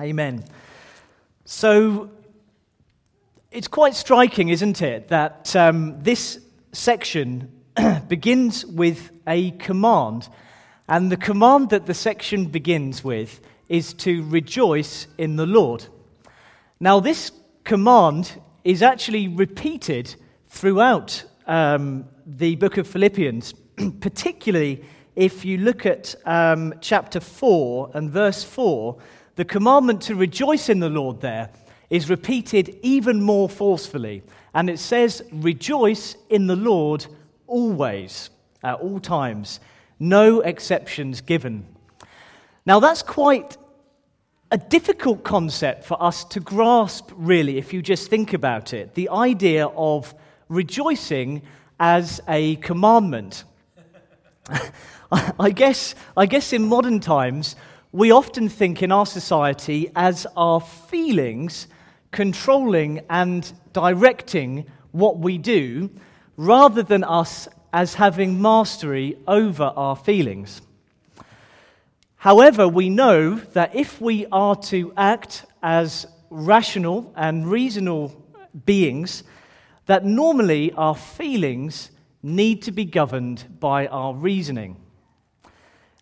Amen. So it's quite striking, isn't it, that um, this section begins with a command. And the command that the section begins with is to rejoice in the Lord. Now, this command is actually repeated throughout um, the book of Philippians, particularly if you look at um, chapter 4 and verse 4, the commandment to rejoice in the Lord there is repeated even more forcefully. And it says, Rejoice in the Lord always, at all times, no exceptions given. Now, that's quite a difficult concept for us to grasp, really, if you just think about it. The idea of rejoicing as a commandment. I guess, I guess in modern times, we often think in our society as our feelings controlling and directing what we do, rather than us as having mastery over our feelings. However, we know that if we are to act as rational and reasonable beings, that normally our feelings need to be governed by our reasoning.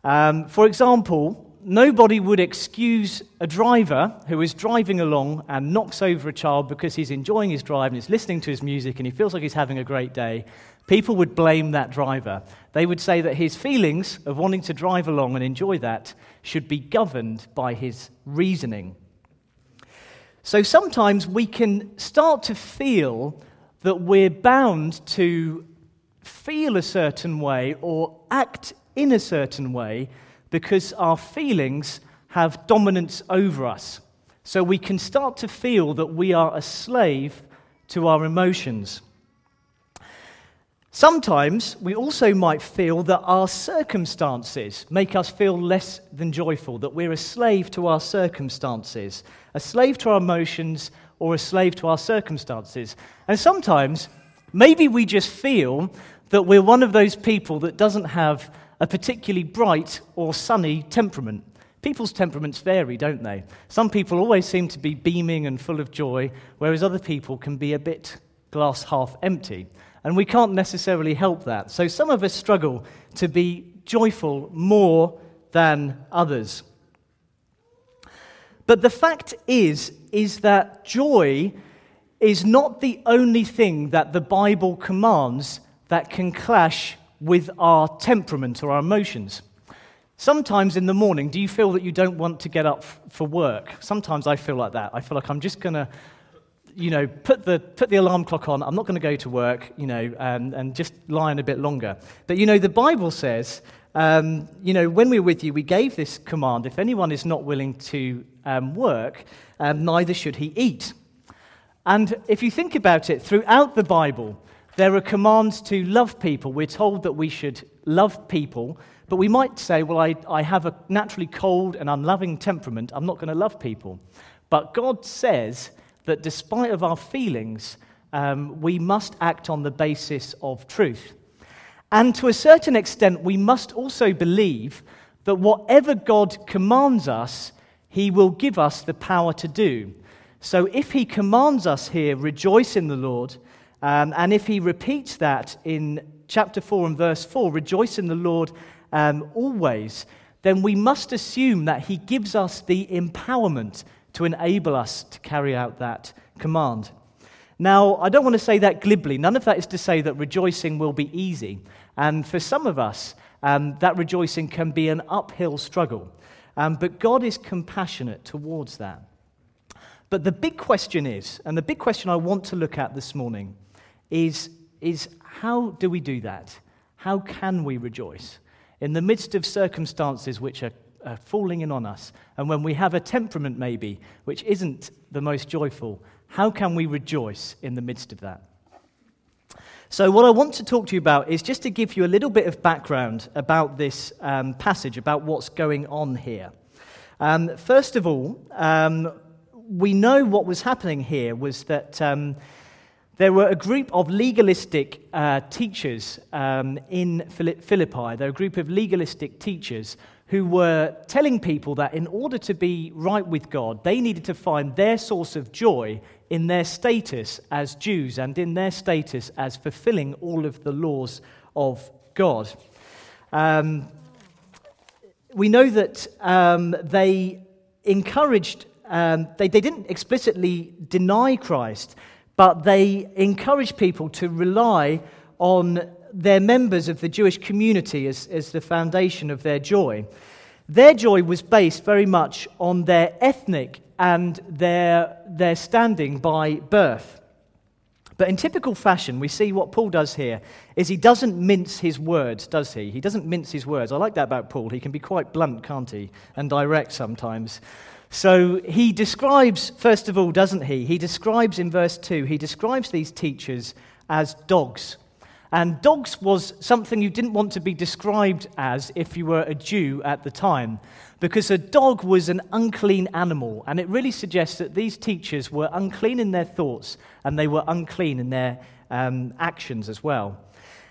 Um, for example, nobody would excuse a driver who is driving along and knocks over a child because he's enjoying his drive and he's listening to his music and he feels like he's having a great day. People would blame that driver. They would say that his feelings of wanting to drive along and enjoy that should be governed by his reasoning. So sometimes we can start to feel that we're bound to feel a certain way or act in a certain way because our feelings have dominance over us. So we can start to feel that we are a slave to our emotions. Sometimes we also might feel that our circumstances make us feel less than joyful, that we're a slave to our circumstances, a slave to our emotions, or a slave to our circumstances. And sometimes maybe we just feel that we're one of those people that doesn't have a particularly bright or sunny temperament. People's temperaments vary, don't they? Some people always seem to be beaming and full of joy, whereas other people can be a bit glass half empty. And we can't necessarily help that. So some of us struggle to be joyful more than others. But the fact is, is that joy is not the only thing that the Bible commands that can clash with our temperament or our emotions. Sometimes in the morning, do you feel that you don't want to get up for work? Sometimes I feel like that. I feel like I'm just going to, you know, put the, put the alarm clock on. I'm not going to go to work, you know, and, and just lie in a bit longer. But, you know, the Bible says, um, you know, when we were with you, we gave this command if anyone is not willing to um, work, um, neither should he eat. And if you think about it, throughout the Bible, there are commands to love people. We're told that we should love people, but we might say, well, I, I have a naturally cold and unloving temperament. I'm not going to love people. But God says that despite of our feelings, um, we must act on the basis of truth. And to a certain extent, we must also believe that whatever God commands us, He will give us the power to do. So if He commands us here, rejoice in the Lord, um, and if he repeats that in chapter 4 and verse 4, rejoice in the Lord um, always, then we must assume that he gives us the empowerment to enable us to carry out that command. Now, I don't want to say that glibly. None of that is to say that rejoicing will be easy. And for some of us, um, that rejoicing can be an uphill struggle. Um, but God is compassionate towards that. But the big question is, and the big question I want to look at this morning, is, is how do we do that? How can we rejoice? In the midst of circumstances which are, are falling in on us, and when we have a temperament maybe which isn't the most joyful, how can we rejoice in the midst of that? So, what I want to talk to you about is just to give you a little bit of background about this um, passage, about what's going on here. Um, first of all, um, we know what was happening here was that um, there were a group of legalistic uh, teachers um, in Philippi. There were a group of legalistic teachers who were telling people that in order to be right with God, they needed to find their source of joy in their status as Jews and in their status as fulfilling all of the laws of God. Um, we know that um, they encouraged, um, they, they didn't explicitly deny Christ, but they encouraged people to rely on their members of the Jewish community as, as the foundation of their joy. Their joy was based very much on their ethnic and their, their standing by birth. But in typical fashion, we see what Paul does here is he doesn't mince his words, does he? He doesn't mince his words. I like that about Paul. He can be quite blunt, can't he? And direct sometimes. So he describes, first of all, doesn't he? He describes in verse 2, he describes these teachers as dogs. And dogs was something you didn't want to be described as if you were a Jew at the time, because a dog was an unclean animal. And it really suggests that these teachers were unclean in their thoughts and they were unclean in their um, actions as well.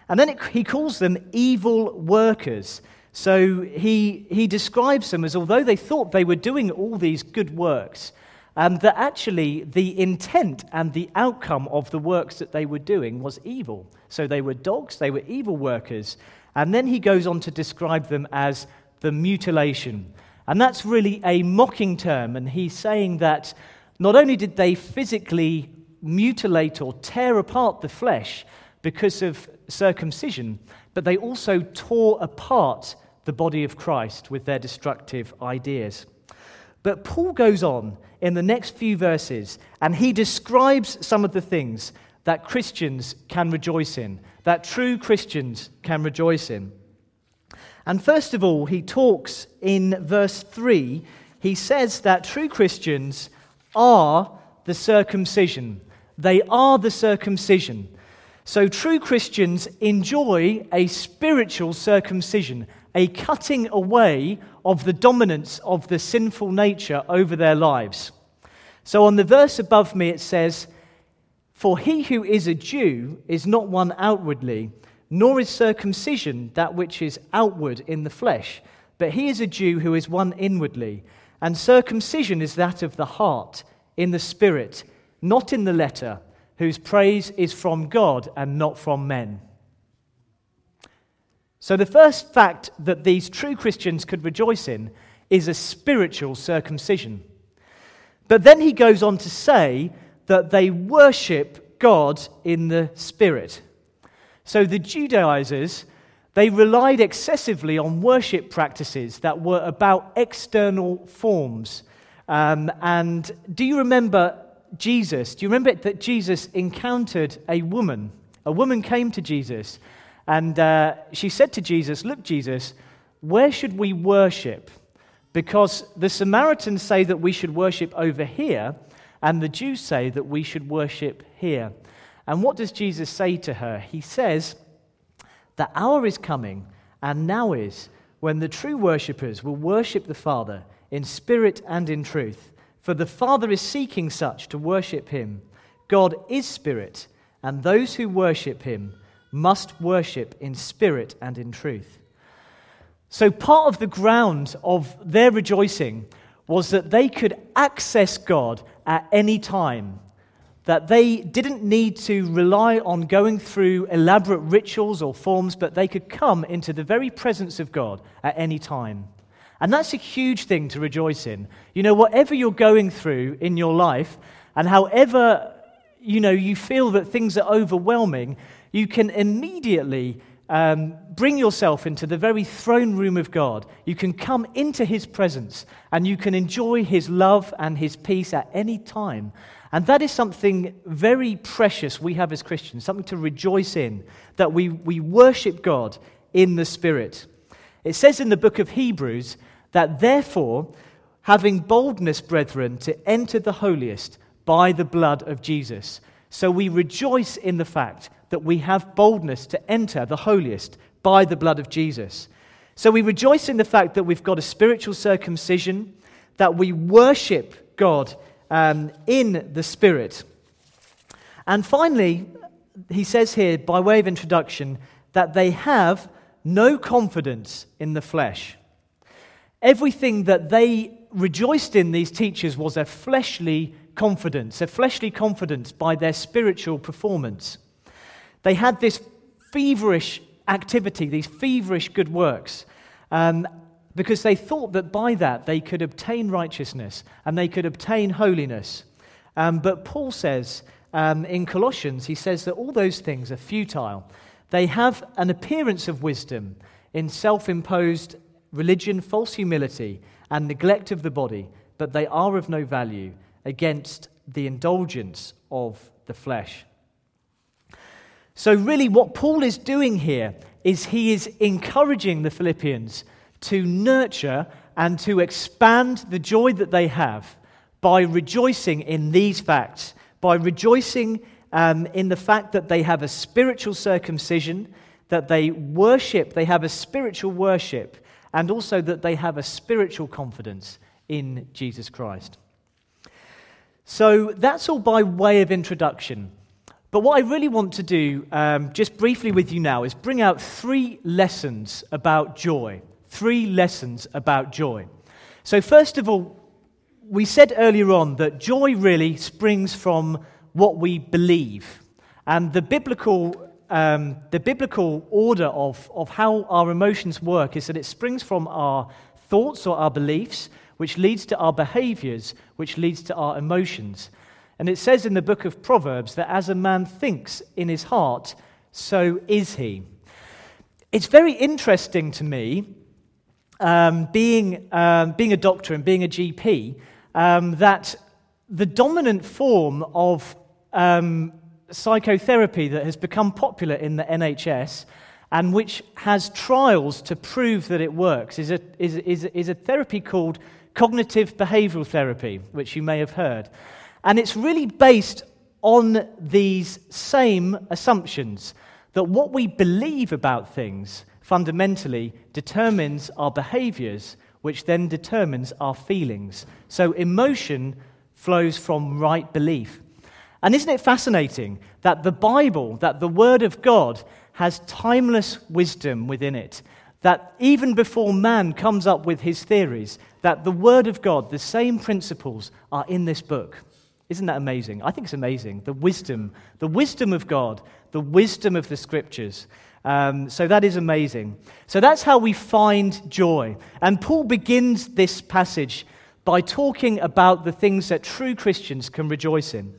And then it, he calls them evil workers. So he, he describes them as although they thought they were doing all these good works, um, that actually the intent and the outcome of the works that they were doing was evil. So they were dogs, they were evil workers. And then he goes on to describe them as the mutilation. And that's really a mocking term. And he's saying that not only did they physically mutilate or tear apart the flesh because of circumcision, but they also tore apart the body of Christ with their destructive ideas. But Paul goes on in the next few verses and he describes some of the things that Christians can rejoice in, that true Christians can rejoice in. And first of all, he talks in verse 3, he says that true Christians are the circumcision. They are the circumcision. So true Christians enjoy a spiritual circumcision, a cutting away of the dominance of the sinful nature over their lives. So, on the verse above me, it says, For he who is a Jew is not one outwardly, nor is circumcision that which is outward in the flesh, but he is a Jew who is one inwardly. And circumcision is that of the heart, in the spirit, not in the letter, whose praise is from God and not from men. So, the first fact that these true Christians could rejoice in is a spiritual circumcision. But then he goes on to say that they worship God in the Spirit. So, the Judaizers, they relied excessively on worship practices that were about external forms. Um, and do you remember Jesus? Do you remember that Jesus encountered a woman? A woman came to Jesus and uh, she said to Jesus, Look, Jesus, where should we worship? Because the Samaritans say that we should worship over here, and the Jews say that we should worship here. And what does Jesus say to her? He says, The hour is coming, and now is, when the true worshippers will worship the Father in spirit and in truth. For the Father is seeking such to worship him. God is spirit, and those who worship him must worship in spirit and in truth. So, part of the ground of their rejoicing was that they could access God at any time, that they didn't need to rely on going through elaborate rituals or forms, but they could come into the very presence of God at any time. And that's a huge thing to rejoice in. You know, whatever you're going through in your life, and however you know you feel that things are overwhelming, you can immediately um, bring yourself into the very throne room of God. You can come into His presence and you can enjoy His love and His peace at any time. And that is something very precious we have as Christians, something to rejoice in, that we, we worship God in the Spirit. It says in the book of Hebrews that therefore, having boldness, brethren, to enter the holiest by the blood of Jesus. So we rejoice in the fact that we have boldness to enter the holiest by the blood of Jesus. So we rejoice in the fact that we've got a spiritual circumcision, that we worship God um, in the Spirit. And finally, he says here, by way of introduction, that they have no confidence in the flesh. Everything that they rejoiced in, these teachers, was a fleshly confidence, a fleshly confidence by their spiritual performance. They had this feverish activity, these feverish good works, um, because they thought that by that they could obtain righteousness and they could obtain holiness. Um, but Paul says um, in Colossians, he says that all those things are futile. They have an appearance of wisdom in self imposed religion, false humility, and neglect of the body, but they are of no value against the indulgence of the flesh. So, really, what Paul is doing here is he is encouraging the Philippians to nurture and to expand the joy that they have by rejoicing in these facts, by rejoicing um, in the fact that they have a spiritual circumcision, that they worship, they have a spiritual worship, and also that they have a spiritual confidence in Jesus Christ. So that's all by way of introduction. But what I really want to do, um, just briefly with you now, is bring out three lessons about joy. Three lessons about joy. So, first of all, we said earlier on that joy really springs from what we believe. And the biblical, um, the biblical order of, of how our emotions work is that it springs from our thoughts or our beliefs, which leads to our behaviors, which leads to our emotions. And it says in the book of Proverbs that as a man thinks in his heart, so is he. It's very interesting to me, um, being, um, being a doctor and being a GP, um, that the dominant form of um, psychotherapy that has become popular in the NHS and which has trials to prove that it works is a, is, is, is a therapy called cognitive behavioral therapy, which you may have heard. And it's really based on these same assumptions that what we believe about things fundamentally determines our behaviors, which then determines our feelings. So emotion flows from right belief. And isn't it fascinating that the Bible, that the Word of God, has timeless wisdom within it? That even before man comes up with his theories, that the Word of God, the same principles, are in this book. Isn't that amazing? I think it's amazing. The wisdom, the wisdom of God, the wisdom of the scriptures. Um, so that is amazing. So that's how we find joy. And Paul begins this passage by talking about the things that true Christians can rejoice in.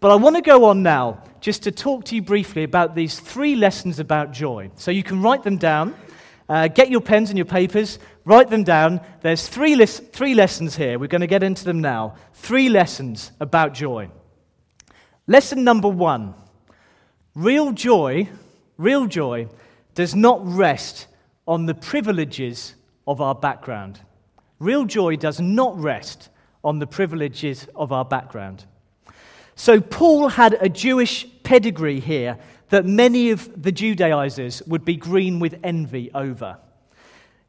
But I want to go on now just to talk to you briefly about these three lessons about joy. So you can write them down. Uh, get your pens and your papers, write them down. There's three, lis- three lessons here. We're going to get into them now. Three lessons about joy. Lesson number one real joy, real joy does not rest on the privileges of our background. Real joy does not rest on the privileges of our background. So, Paul had a Jewish pedigree here that many of the Judaizers would be green with envy over.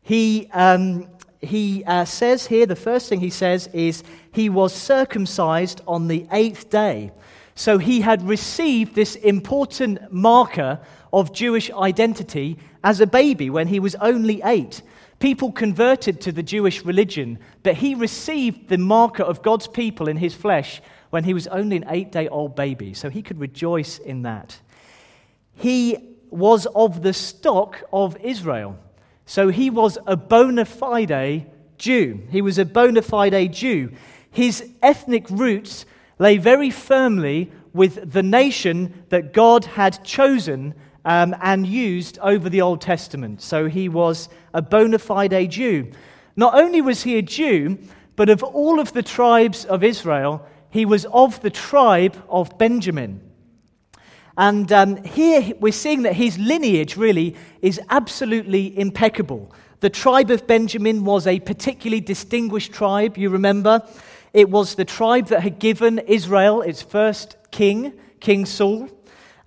He, um, he uh, says here, the first thing he says is, he was circumcised on the eighth day. So he had received this important marker of Jewish identity as a baby when he was only eight. People converted to the Jewish religion, but he received the marker of God's people in his flesh when he was only an eight day old baby. So he could rejoice in that he was of the stock of Israel. So he was a bona fide Jew. He was a bona fide Jew. His ethnic roots lay very firmly with the nation that God had chosen um, and used over the Old Testament. So he was a bona fide Jew. Not only was he a Jew, but of all of the tribes of Israel, he was of the tribe of Benjamin. And um, here we're seeing that his lineage really is absolutely impeccable. The tribe of Benjamin was a particularly distinguished tribe, you remember. It was the tribe that had given Israel its first king, King Saul.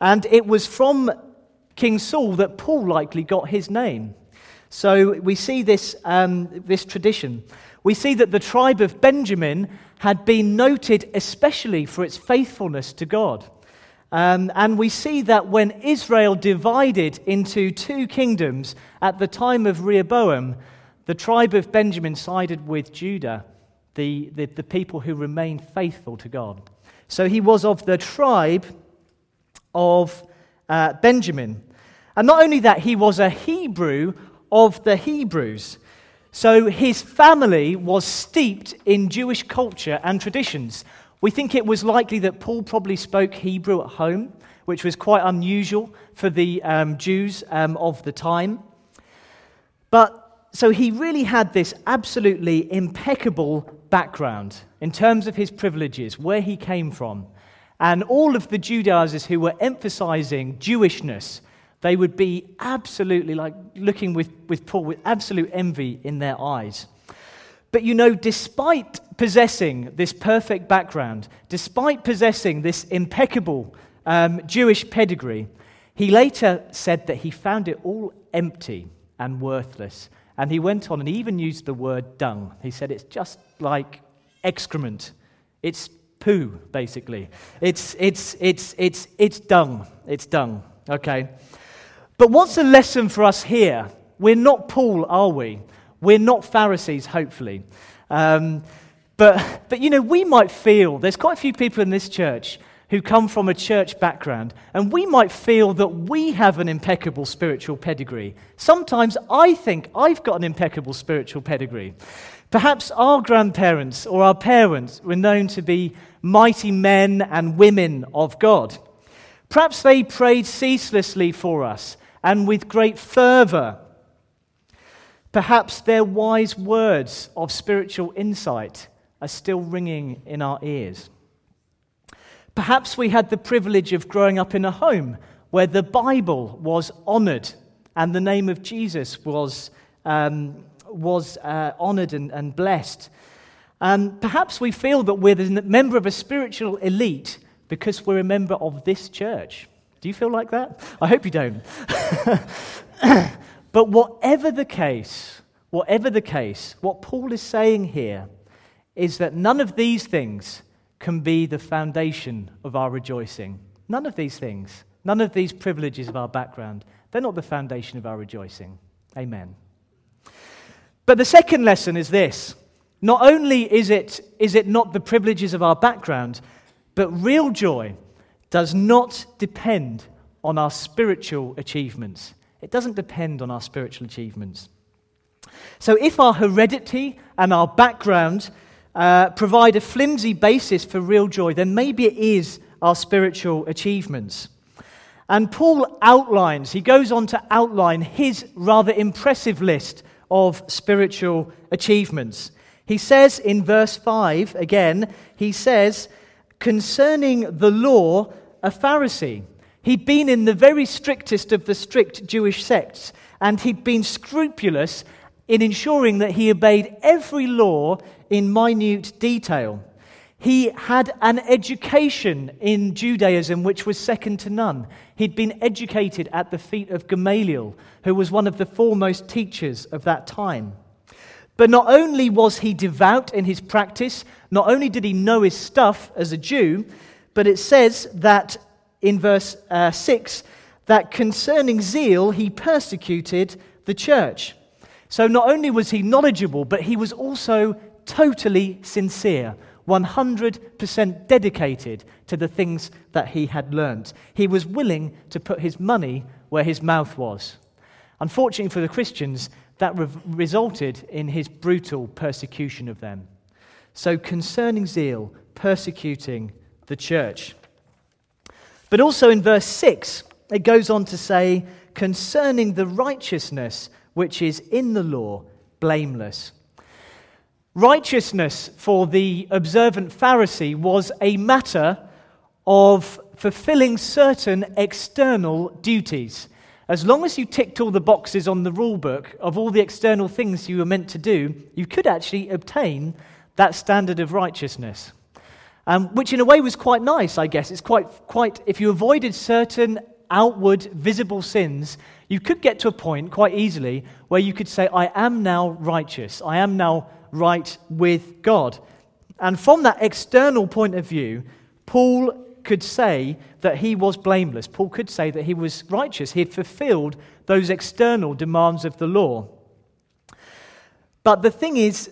And it was from King Saul that Paul likely got his name. So we see this, um, this tradition. We see that the tribe of Benjamin had been noted especially for its faithfulness to God. Um, and we see that when Israel divided into two kingdoms at the time of Rehoboam, The tribe of Benjamin sided with Judah, the, the, the people who remained faithful to God. So he was of the tribe of uh, Benjamin. And not only that, he was a Hebrew of the Hebrews. So his family was steeped in Jewish culture and traditions. We think it was likely that Paul probably spoke Hebrew at home, which was quite unusual for the um, Jews um, of the time. But so he really had this absolutely impeccable background in terms of his privileges, where he came from. And all of the Judaizers who were emphasizing Jewishness, they would be absolutely like looking with, with Paul with absolute envy in their eyes. But you know, despite possessing this perfect background, despite possessing this impeccable um, Jewish pedigree, he later said that he found it all empty and worthless. And he went on and even used the word dung. He said it's just like excrement. It's poo, basically. It's, it's, it's, it's, it's dung. It's dung. Okay? But what's the lesson for us here? We're not Paul, are we? We're not Pharisees, hopefully. Um, but, but, you know, we might feel, there's quite a few people in this church who come from a church background, and we might feel that we have an impeccable spiritual pedigree. Sometimes I think I've got an impeccable spiritual pedigree. Perhaps our grandparents or our parents were known to be mighty men and women of God. Perhaps they prayed ceaselessly for us and with great fervor. Perhaps their wise words of spiritual insight are still ringing in our ears. Perhaps we had the privilege of growing up in a home where the Bible was honored and the name of Jesus was, um, was uh, honored and, and blessed. And perhaps we feel that we're the member of a spiritual elite because we're a member of this church. Do you feel like that? I hope you don't. but whatever the case, whatever the case, what Paul is saying here is that none of these things can be the foundation of our rejoicing. None of these things, none of these privileges of our background, they're not the foundation of our rejoicing. Amen. But the second lesson is this not only is it, is it not the privileges of our background, but real joy does not depend on our spiritual achievements. It doesn't depend on our spiritual achievements. So if our heredity and our background uh, provide a flimsy basis for real joy, then maybe it is our spiritual achievements. And Paul outlines, he goes on to outline his rather impressive list of spiritual achievements. He says in verse 5, again, he says, concerning the law, a Pharisee. He'd been in the very strictest of the strict Jewish sects, and he'd been scrupulous in ensuring that he obeyed every law in minute detail. He had an education in Judaism which was second to none. He'd been educated at the feet of Gamaliel, who was one of the foremost teachers of that time. But not only was he devout in his practice, not only did he know his stuff as a Jew, but it says that in verse uh, 6 that concerning zeal he persecuted the church. So not only was he knowledgeable, but he was also totally sincere, 100% dedicated to the things that he had learned. He was willing to put his money where his mouth was. Unfortunately for the Christians, that re- resulted in his brutal persecution of them. So, concerning zeal, persecuting the church. But also in verse 6, it goes on to say, concerning the righteousness which is in the law, blameless. Righteousness for the observant Pharisee was a matter of fulfilling certain external duties. As long as you ticked all the boxes on the rule book of all the external things you were meant to do, you could actually obtain that standard of righteousness. Um, which in a way was quite nice, I guess. It's quite, quite, if you avoided certain outward visible sins, you could get to a point quite easily where you could say, I am now righteous. I am now right with God. And from that external point of view, Paul could say that he was blameless. Paul could say that he was righteous. He had fulfilled those external demands of the law. But the thing is,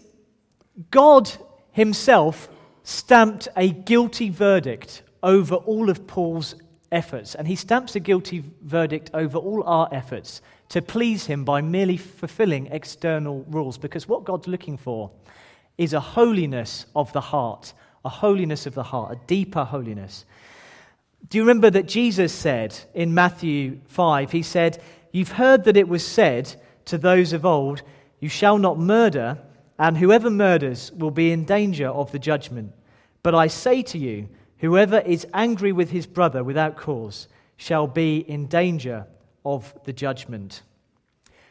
God Himself stamped a guilty verdict over all of Paul's efforts, and He stamps a guilty verdict over all our efforts to please Him by merely fulfilling external rules. Because what God's looking for is a holiness of the heart, a holiness of the heart, a deeper holiness. Do you remember that Jesus said in Matthew 5, He said, You've heard that it was said to those of old, You shall not murder, and whoever murders will be in danger of the judgment. But I say to you, whoever is angry with his brother without cause shall be in danger of the judgment.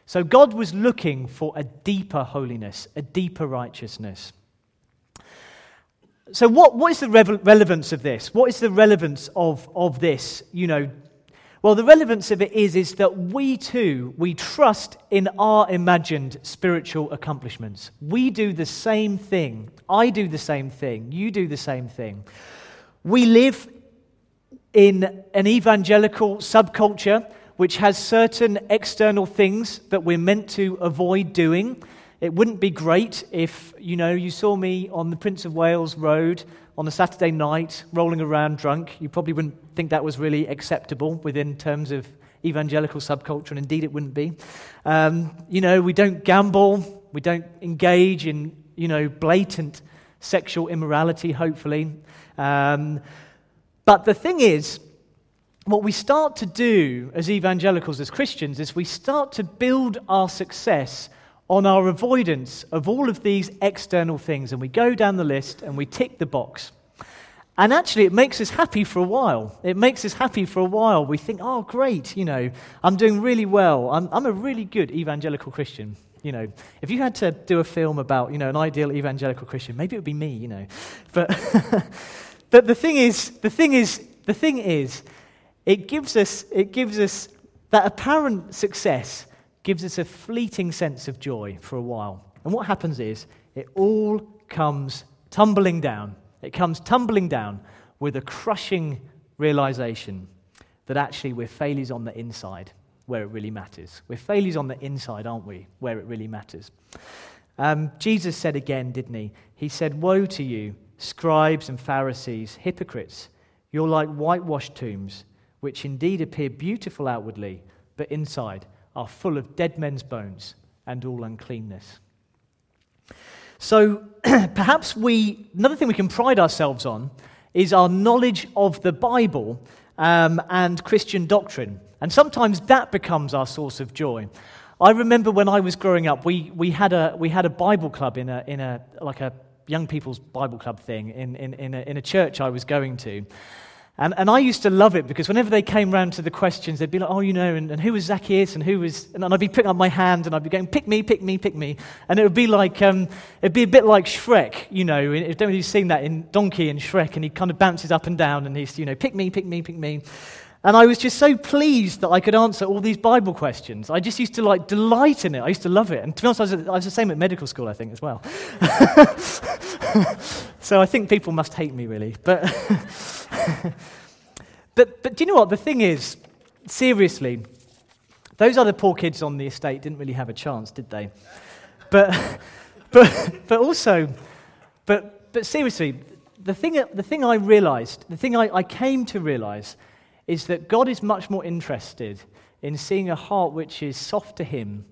So God was looking for a deeper holiness, a deeper righteousness. So, what, what is the re- relevance of this? What is the relevance of, of this, you know, well, the relevance of it is, is that we too, we trust in our imagined spiritual accomplishments. We do the same thing. I do the same thing. You do the same thing. We live in an evangelical subculture which has certain external things that we're meant to avoid doing. It wouldn't be great if, you know, you saw me on the Prince of Wales Road on a Saturday night rolling around drunk. You probably wouldn't think that was really acceptable within terms of evangelical subculture, and indeed it wouldn't be. Um, you know, we don't gamble, we don't engage in, you know, blatant sexual immorality, hopefully. Um, but the thing is, what we start to do as evangelicals, as Christians, is we start to build our success on our avoidance of all of these external things. And we go down the list and we tick the box. And actually, it makes us happy for a while. It makes us happy for a while. We think, oh, great, you know, I'm doing really well. I'm, I'm a really good evangelical Christian. You know, if you had to do a film about, you know, an ideal evangelical Christian, maybe it would be me, you know. But, but the thing is, the thing is, the thing is, it gives us, it gives us that apparent success gives us a fleeting sense of joy for a while. And what happens is it all comes tumbling down. It comes tumbling down with a crushing realization that actually we're failures on the inside where it really matters. We're failures on the inside, aren't we, where it really matters. Um, Jesus said again, didn't he? He said, Woe to you, scribes and Pharisees, hypocrites! You're like whitewashed tombs, which indeed appear beautiful outwardly, but inside are full of dead men's bones and all uncleanness. So perhaps we, another thing we can pride ourselves on is our knowledge of the Bible um, and Christian doctrine. And sometimes that becomes our source of joy. I remember when I was growing up, we, we, had, a, we had a Bible club in a, in a, like a young people's Bible club thing in, in, in, a, in a church I was going to. And, and I used to love it because whenever they came round to the questions, they'd be like, oh, you know, and, and who was Zacchaeus and who was, and I'd be putting up my hand and I'd be going, pick me, pick me, pick me. And it would be like, um, it'd be a bit like Shrek, you know, I don't know if you've seen that in Donkey and Shrek, and he kind of bounces up and down and he's, you know, pick me, pick me, pick me. And I was just so pleased that I could answer all these Bible questions. I just used to like delight in it. I used to love it. And to be honest, I was, I was the same at medical school, I think, as well. so I think people must hate me, really. But. But, but do you know what? The thing is, seriously, those other poor kids on the estate didn't really have a chance, did they? But, but, but also, but, but seriously, the thing, the thing I realized, the thing I, I came to realize, is that God is much more interested in seeing a heart which is soft to Him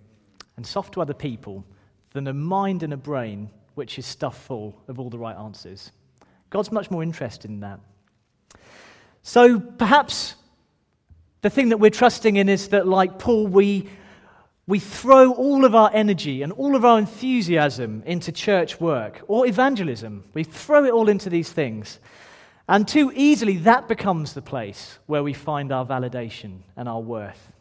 and soft to other people than a mind and a brain which is stuffed full of all the right answers. God's much more interested in that. So perhaps the thing that we're trusting in is that, like Paul, we, we throw all of our energy and all of our enthusiasm into church work or evangelism. We throw it all into these things. And too easily, that becomes the place where we find our validation and our worth.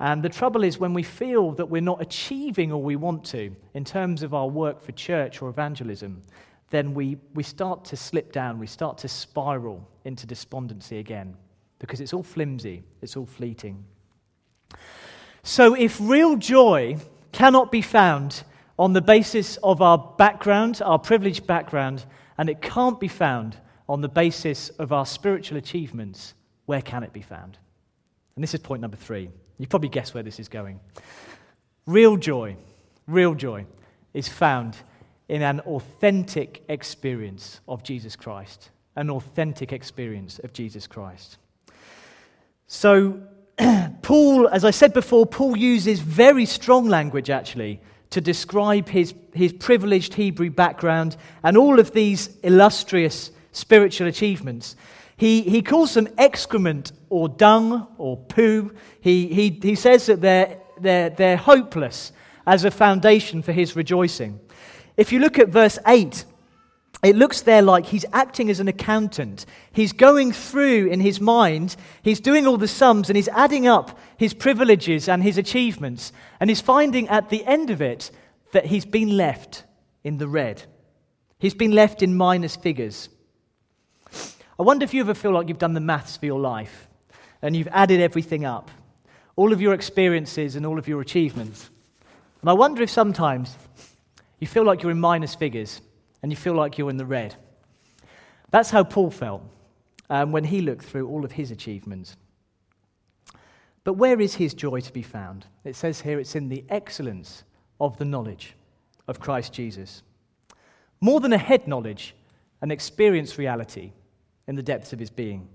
And the trouble is, when we feel that we're not achieving all we want to in terms of our work for church or evangelism, then we, we start to slip down, we start to spiral into despondency again because it's all flimsy, it's all fleeting. So, if real joy cannot be found on the basis of our background, our privileged background, and it can't be found on the basis of our spiritual achievements, where can it be found? And this is point number three. You probably guess where this is going. Real joy, real joy is found in an authentic experience of Jesus Christ. An authentic experience of Jesus Christ. So, Paul, as I said before, Paul uses very strong language actually to describe his, his privileged Hebrew background and all of these illustrious spiritual achievements. He, he calls them excrement or dung or poo. He, he, he says that they're, they're, they're hopeless as a foundation for his rejoicing. If you look at verse 8, it looks there like he's acting as an accountant. He's going through in his mind, he's doing all the sums and he's adding up his privileges and his achievements. And he's finding at the end of it that he's been left in the red. He's been left in minus figures. I wonder if you ever feel like you've done the maths for your life and you've added everything up, all of your experiences and all of your achievements. And I wonder if sometimes you feel like you're in minus figures and you feel like you're in the red. That's how Paul felt um, when he looked through all of his achievements. But where is his joy to be found? It says here it's in the excellence of the knowledge of Christ Jesus. More than a head knowledge, an experience reality in the depths of his being.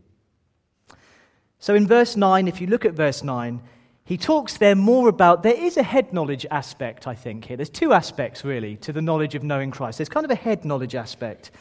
So in verse 9, if you look at verse 9, he talks there more about there is a head knowledge aspect, I think, here. There's two aspects, really, to the knowledge of knowing Christ. There's kind of a head knowledge aspect.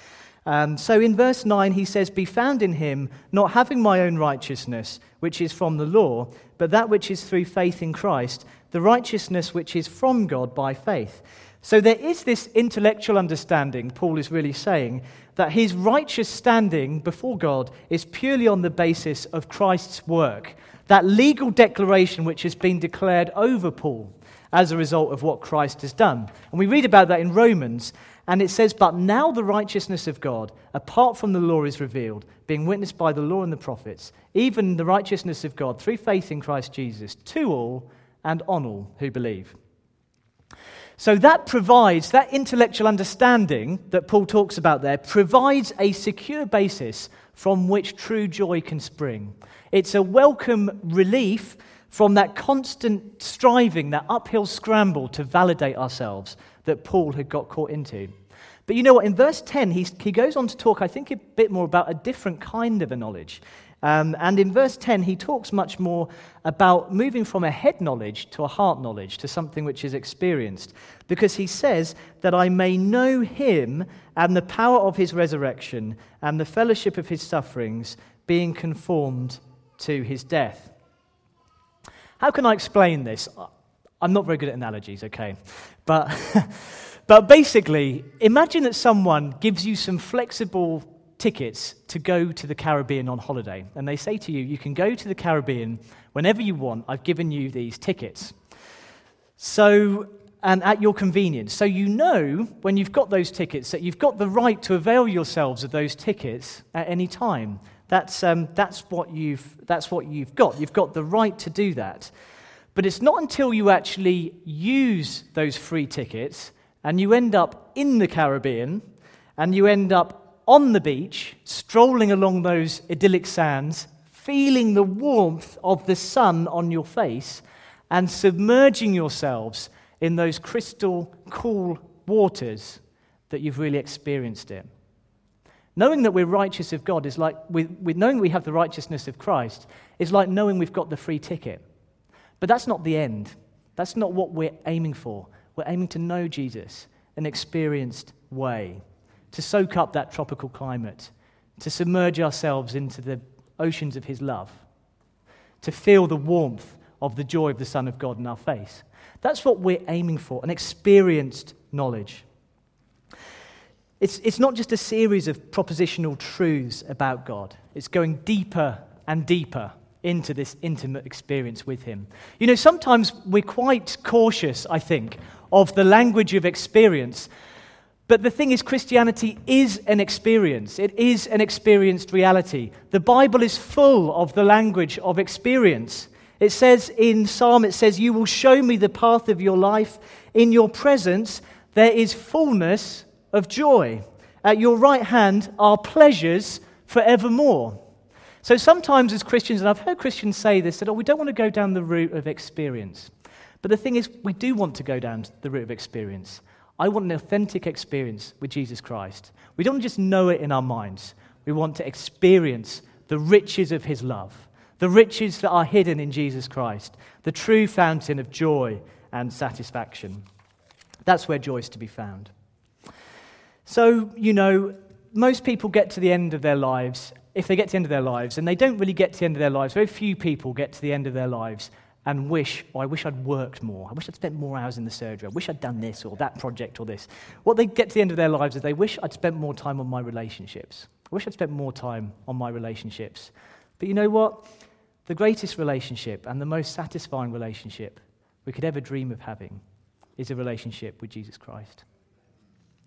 Um, so in verse 9, he says, Be found in him, not having my own righteousness, which is from the law, but that which is through faith in Christ, the righteousness which is from God by faith. So there is this intellectual understanding, Paul is really saying, that his righteous standing before God is purely on the basis of Christ's work that legal declaration which has been declared over Paul as a result of what Christ has done. And we read about that in Romans, and it says, But now the righteousness of God, apart from the law, is revealed, being witnessed by the law and the prophets, even the righteousness of God through faith in Christ Jesus, to all and on all who believe. So that provides, that intellectual understanding that Paul talks about there, provides a secure basis from which true joy can spring. It's a welcome relief from that constant striving, that uphill scramble to validate ourselves that Paul had got caught into. But you know what? In verse 10, he, he goes on to talk, I think, a bit more about a different kind of a knowledge. Um, and in verse 10, he talks much more about moving from a head knowledge to a heart knowledge, to something which is experienced. Because he says that I may know him and the power of his resurrection and the fellowship of his sufferings, being conformed to his death. How can I explain this? I'm not very good at analogies, okay? But, but basically, imagine that someone gives you some flexible tickets to go to the Caribbean on holiday. And they say to you, you can go to the Caribbean whenever you want. I've given you these tickets. So, and at your convenience. So you know when you've got those tickets that you've got the right to avail yourselves of those tickets at any time. That's, um, that's, what you've, that's what you've got. You've got the right to do that. But it's not until you actually use those free tickets and you end up in the Caribbean and you end up on the beach, strolling along those idyllic sands, feeling the warmth of the sun on your face, and submerging yourselves in those crystal cool waters that you've really experienced it. Knowing that we're righteous of God is like, with, with knowing we have the righteousness of Christ, is like knowing we've got the free ticket. But that's not the end. That's not what we're aiming for. We're aiming to know Jesus an experienced way, to soak up that tropical climate, to submerge ourselves into the oceans of His love, to feel the warmth of the joy of the Son of God in our face. That's what we're aiming for an experienced knowledge. It's, it's not just a series of propositional truths about God, it's going deeper and deeper into this intimate experience with Him. You know, sometimes we're quite cautious, I think, of the language of experience. But the thing is, Christianity is an experience. It is an experienced reality. The Bible is full of the language of experience. It says in Psalm, it says, You will show me the path of your life. In your presence, there is fullness of joy. At your right hand are pleasures forevermore. So sometimes, as Christians, and I've heard Christians say this, that oh, we don't want to go down the route of experience. But the thing is, we do want to go down the route of experience. I want an authentic experience with Jesus Christ. We don't just know it in our minds, we want to experience the riches of his love, the riches that are hidden in Jesus Christ, the true fountain of joy and satisfaction. That's where joy is to be found. So, you know, most people get to the end of their lives, if they get to the end of their lives, and they don't really get to the end of their lives, very few people get to the end of their lives and wish, oh, I wish I'd worked more. I wish I'd spent more hours in the surgery. I wish I'd done this or that project or this. What they get to the end of their lives is they wish I'd spent more time on my relationships. I wish I'd spent more time on my relationships. But you know what? The greatest relationship and the most satisfying relationship we could ever dream of having is a relationship with Jesus Christ.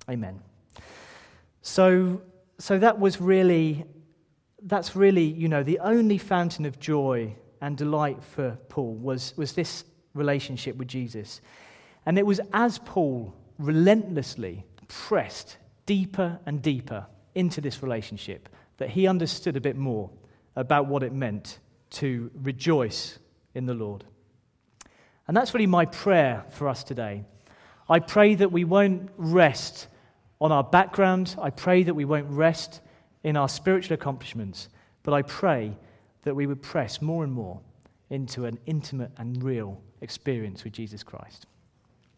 Amen. So, so that was really, that's really, you know, the only fountain of joy and delight for Paul was, was this relationship with Jesus. And it was as Paul relentlessly pressed deeper and deeper into this relationship that he understood a bit more about what it meant to rejoice in the Lord. And that's really my prayer for us today. I pray that we won't rest on our background. I pray that we won't rest in our spiritual accomplishments. But I pray that we would press more and more into an intimate and real experience with Jesus Christ.